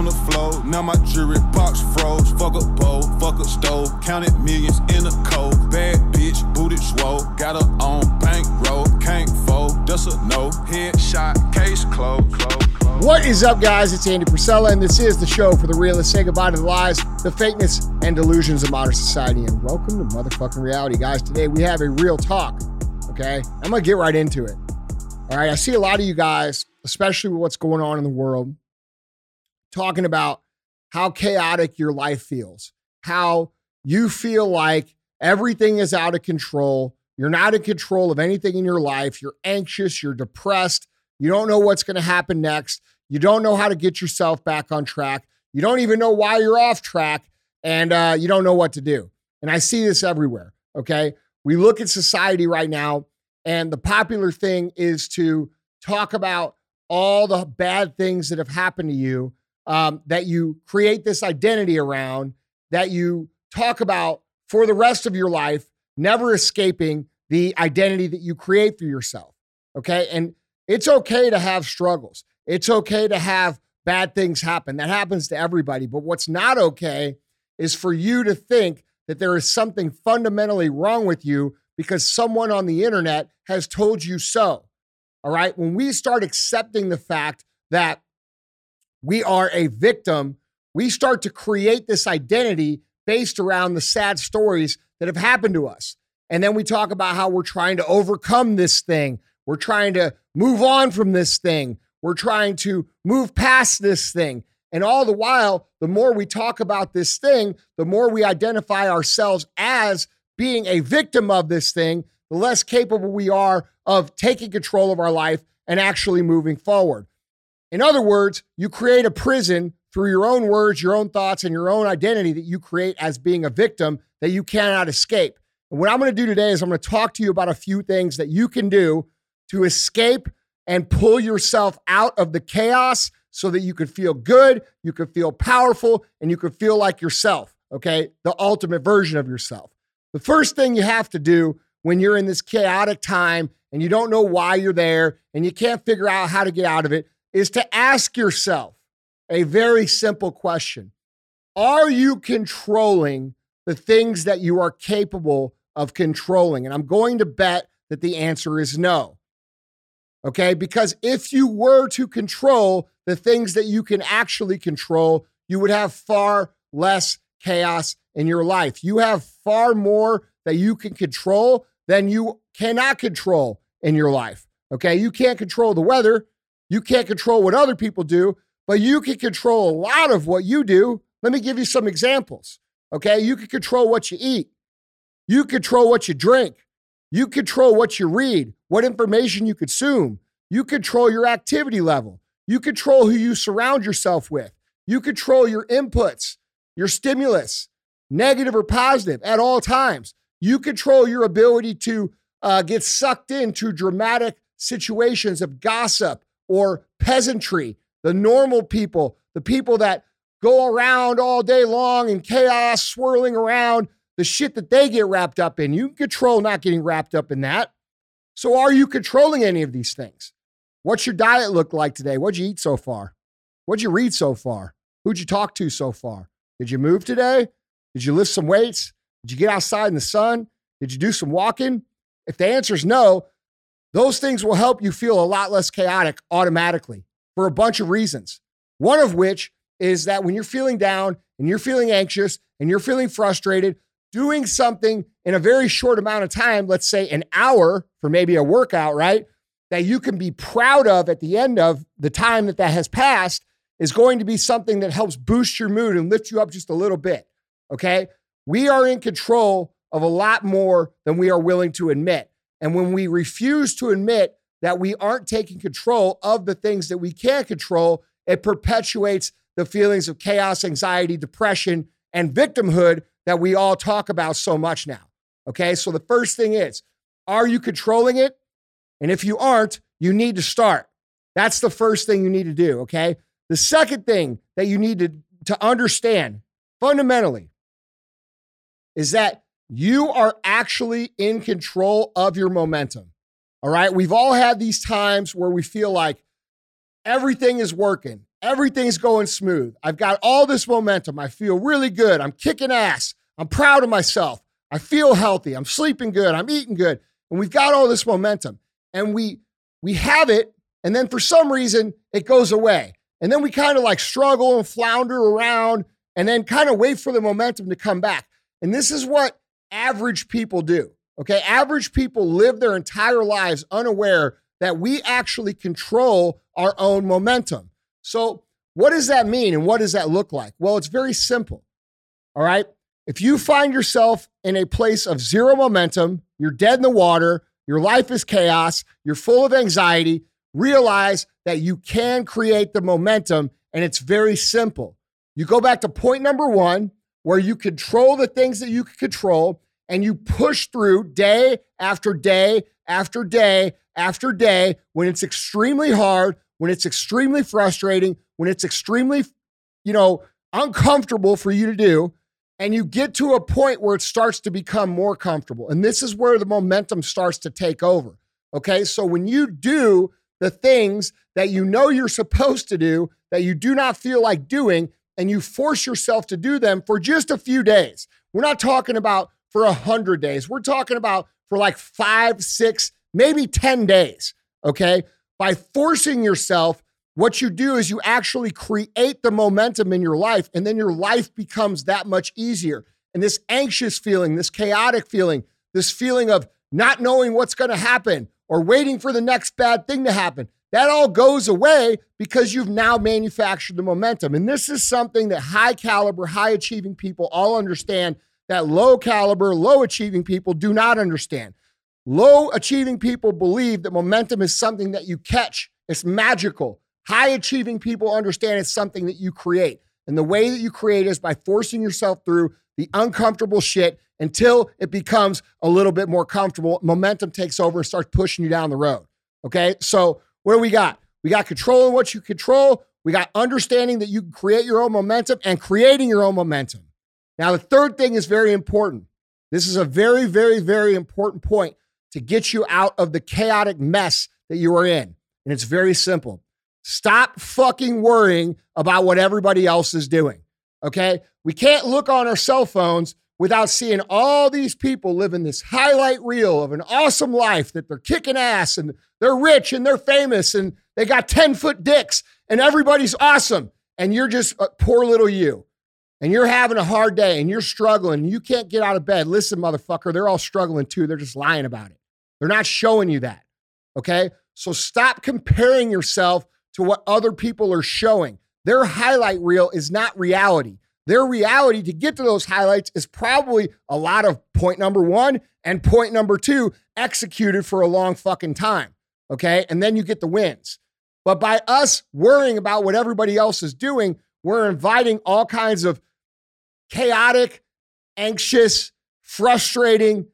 on the floor. Now my jewelry box froze. Fuck a bowl, fuck a stove. Counted millions in a cold. Bad bitch, booty swole. Got her on bankroll. Can't fold, that's a no. Headshot, case closed. Close, close. What is up, guys? It's Andy Frisella, and this is the show for the realists. Say goodbye to the lies, the fakeness, and delusions of modern society. And welcome to motherfucking reality, guys. Today we have a real talk. Okay, I'm gonna get right into it. All right, I see a lot of you guys, especially with what's going on in the world, talking about how chaotic your life feels, how you feel like everything is out of control. You're not in control of anything in your life. You're anxious, you're depressed, you don't know what's going to happen next. You don't know how to get yourself back on track. You don't even know why you're off track, and uh, you don't know what to do. And I see this everywhere. Okay. We look at society right now, and the popular thing is to talk about all the bad things that have happened to you um, that you create this identity around, that you talk about for the rest of your life, never escaping the identity that you create for yourself. Okay. And it's okay to have struggles. It's okay to have bad things happen. That happens to everybody. But what's not okay is for you to think that there is something fundamentally wrong with you because someone on the internet has told you so. All right. When we start accepting the fact that we are a victim, we start to create this identity based around the sad stories that have happened to us. And then we talk about how we're trying to overcome this thing. We're trying to move on from this thing. We're trying to move past this thing. And all the while, the more we talk about this thing, the more we identify ourselves as being a victim of this thing, the less capable we are of taking control of our life and actually moving forward. In other words, you create a prison through your own words, your own thoughts, and your own identity that you create as being a victim that you cannot escape. And what I'm going to do today is I'm going to talk to you about a few things that you can do to escape and pull yourself out of the chaos so that you could feel good, you could feel powerful, and you could feel like yourself, okay? The ultimate version of yourself. The first thing you have to do when you're in this chaotic time and you don't know why you're there and you can't figure out how to get out of it is to ask yourself a very simple question Are you controlling the things that you are capable of controlling? And I'm going to bet that the answer is no. Okay, because if you were to control the things that you can actually control, you would have far less chaos in your life. You have far more that you can control than you cannot control in your life. Okay, you can't control the weather, you can't control what other people do, but you can control a lot of what you do. Let me give you some examples. Okay, you can control what you eat, you control what you drink, you control what you read, what information you consume. You control your activity level. You control who you surround yourself with. You control your inputs, your stimulus, negative or positive, at all times. You control your ability to uh, get sucked into dramatic situations of gossip or peasantry, the normal people, the people that go around all day long in chaos, swirling around the shit that they get wrapped up in. You control not getting wrapped up in that. So, are you controlling any of these things? What's your diet look like today? What'd you eat so far? What'd you read so far? Who'd you talk to so far? Did you move today? Did you lift some weights? Did you get outside in the sun? Did you do some walking? If the answer is no, those things will help you feel a lot less chaotic automatically for a bunch of reasons. One of which is that when you're feeling down and you're feeling anxious and you're feeling frustrated, doing something in a very short amount of time, let's say an hour for maybe a workout, right? That you can be proud of at the end of the time that that has passed is going to be something that helps boost your mood and lift you up just a little bit. Okay. We are in control of a lot more than we are willing to admit. And when we refuse to admit that we aren't taking control of the things that we can't control, it perpetuates the feelings of chaos, anxiety, depression, and victimhood that we all talk about so much now. Okay. So the first thing is, are you controlling it? And if you aren't, you need to start. That's the first thing you need to do. Okay. The second thing that you need to, to understand fundamentally is that you are actually in control of your momentum. All right. We've all had these times where we feel like everything is working, Everything's going smooth. I've got all this momentum. I feel really good. I'm kicking ass. I'm proud of myself. I feel healthy. I'm sleeping good. I'm eating good. And we've got all this momentum. And we we have it and then for some reason it goes away. And then we kind of like struggle and flounder around and then kind of wait for the momentum to come back. And this is what average people do. Okay? Average people live their entire lives unaware that we actually control our own momentum. So, what does that mean and what does that look like? Well, it's very simple. All right. If you find yourself in a place of zero momentum, you're dead in the water, your life is chaos, you're full of anxiety, realize that you can create the momentum and it's very simple. You go back to point number one, where you control the things that you can control and you push through day after day after day after day when it's extremely hard, when it's extremely frustrating, when it's extremely, you know, uncomfortable for you to do, and you get to a point where it starts to become more comfortable. And this is where the momentum starts to take over. Okay. So when you do the things that you know you're supposed to do, that you do not feel like doing, and you force yourself to do them for just a few days, we're not talking about for a hundred days. We're talking about for like five, six, maybe 10 days. Okay by forcing yourself, what you do is you actually create the momentum in your life, and then your life becomes that much easier. And this anxious feeling, this chaotic feeling, this feeling of not knowing what's going to happen or waiting for the next bad thing to happen, that all goes away because you've now manufactured the momentum. And this is something that high caliber, high achieving people all understand that low caliber, low achieving people do not understand. Low achieving people believe that momentum is something that you catch, it's magical. High achieving people understand it's something that you create. And the way that you create is by forcing yourself through the uncomfortable shit until it becomes a little bit more comfortable. Momentum takes over and starts pushing you down the road. Okay. So, what do we got? We got controlling what you control. We got understanding that you can create your own momentum and creating your own momentum. Now, the third thing is very important. This is a very, very, very important point to get you out of the chaotic mess that you are in. And it's very simple. Stop fucking worrying about what everybody else is doing. Okay? We can't look on our cell phones without seeing all these people living this highlight reel of an awesome life that they're kicking ass and they're rich and they're famous and they got 10 foot dicks and everybody's awesome. And you're just a poor little you. And you're having a hard day and you're struggling and you can't get out of bed. Listen, motherfucker, they're all struggling too. They're just lying about it. They're not showing you that. Okay. So stop comparing yourself to what other people are showing. Their highlight reel is not reality. Their reality to get to those highlights is probably a lot of point number one and point number two executed for a long fucking time. Okay. And then you get the wins. But by us worrying about what everybody else is doing, we're inviting all kinds of chaotic, anxious, frustrating,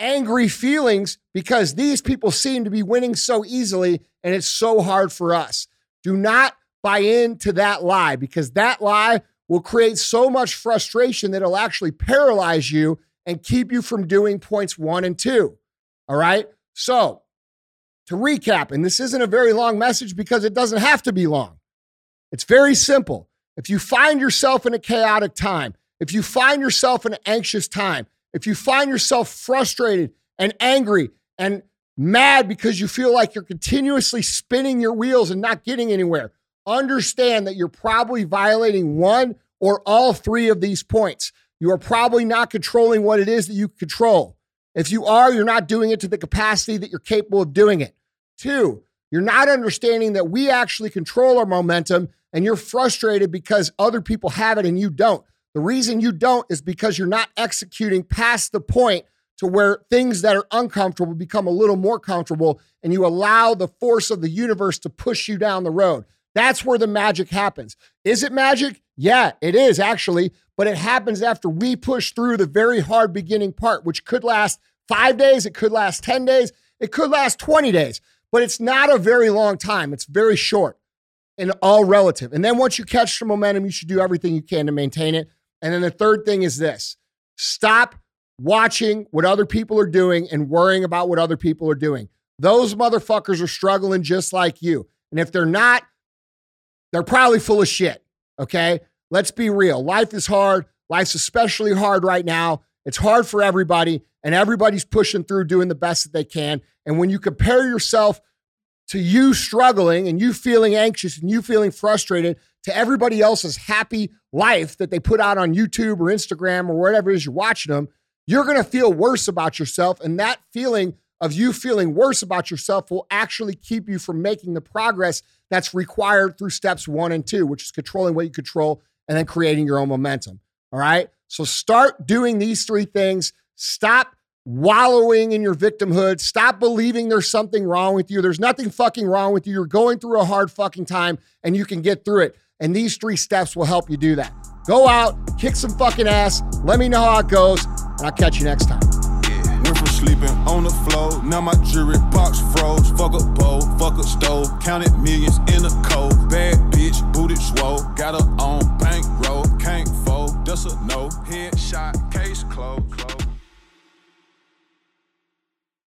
angry feelings because these people seem to be winning so easily and it's so hard for us. Do not buy into that lie because that lie will create so much frustration that it'll actually paralyze you and keep you from doing points one and two. All right. So, to recap, and this isn't a very long message because it doesn't have to be long, it's very simple. If you find yourself in a chaotic time, if you find yourself in an anxious time, if you find yourself frustrated and angry and mad because you feel like you're continuously spinning your wheels and not getting anywhere, understand that you're probably violating one or all three of these points. You are probably not controlling what it is that you control. If you are, you're not doing it to the capacity that you're capable of doing it. Two, you're not understanding that we actually control our momentum and you're frustrated because other people have it and you don't. The reason you don't is because you're not executing past the point to where things that are uncomfortable become a little more comfortable and you allow the force of the universe to push you down the road. That's where the magic happens. Is it magic? Yeah, it is actually, but it happens after we push through the very hard beginning part, which could last five days, it could last 10 days, it could last 20 days, but it's not a very long time. It's very short and all relative. And then once you catch the momentum, you should do everything you can to maintain it. And then the third thing is this stop watching what other people are doing and worrying about what other people are doing. Those motherfuckers are struggling just like you. And if they're not, they're probably full of shit. Okay. Let's be real. Life is hard. Life's especially hard right now. It's hard for everybody, and everybody's pushing through doing the best that they can. And when you compare yourself to you struggling and you feeling anxious and you feeling frustrated to everybody else's happy life that they put out on YouTube or Instagram or whatever it is you're watching them, you're going to feel worse about yourself. And that feeling of you feeling worse about yourself will actually keep you from making the progress that's required through steps one and two, which is controlling what you control and then creating your own momentum. All right. So start doing these three things. Stop wallowing in your victimhood. Stop believing there's something wrong with you. There's nothing fucking wrong with you. You're going through a hard fucking time and you can get through it. And these three steps will help you do that. Go out, kick some fucking ass. Let me know how it goes, and I'll catch you next time. Went from sleeping on the floor, now my jewelry box froze. Fuck a bowl, fuck a stove, counted millions in a cold. Bad bitch, booted swole, got her on bankroll, can't fold, just a no. Headshot, case closed.